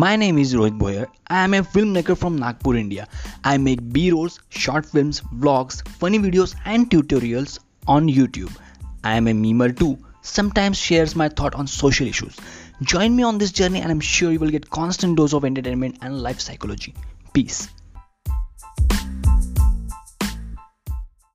My name is Rohit Bhoyar. I am a filmmaker from Nagpur, India. I make B-rolls, short films, vlogs, funny videos and tutorials on YouTube. I am a memer too. Sometimes shares my thought on social issues. Join me on this journey and I'm sure you will get constant dose of entertainment and life psychology. Peace.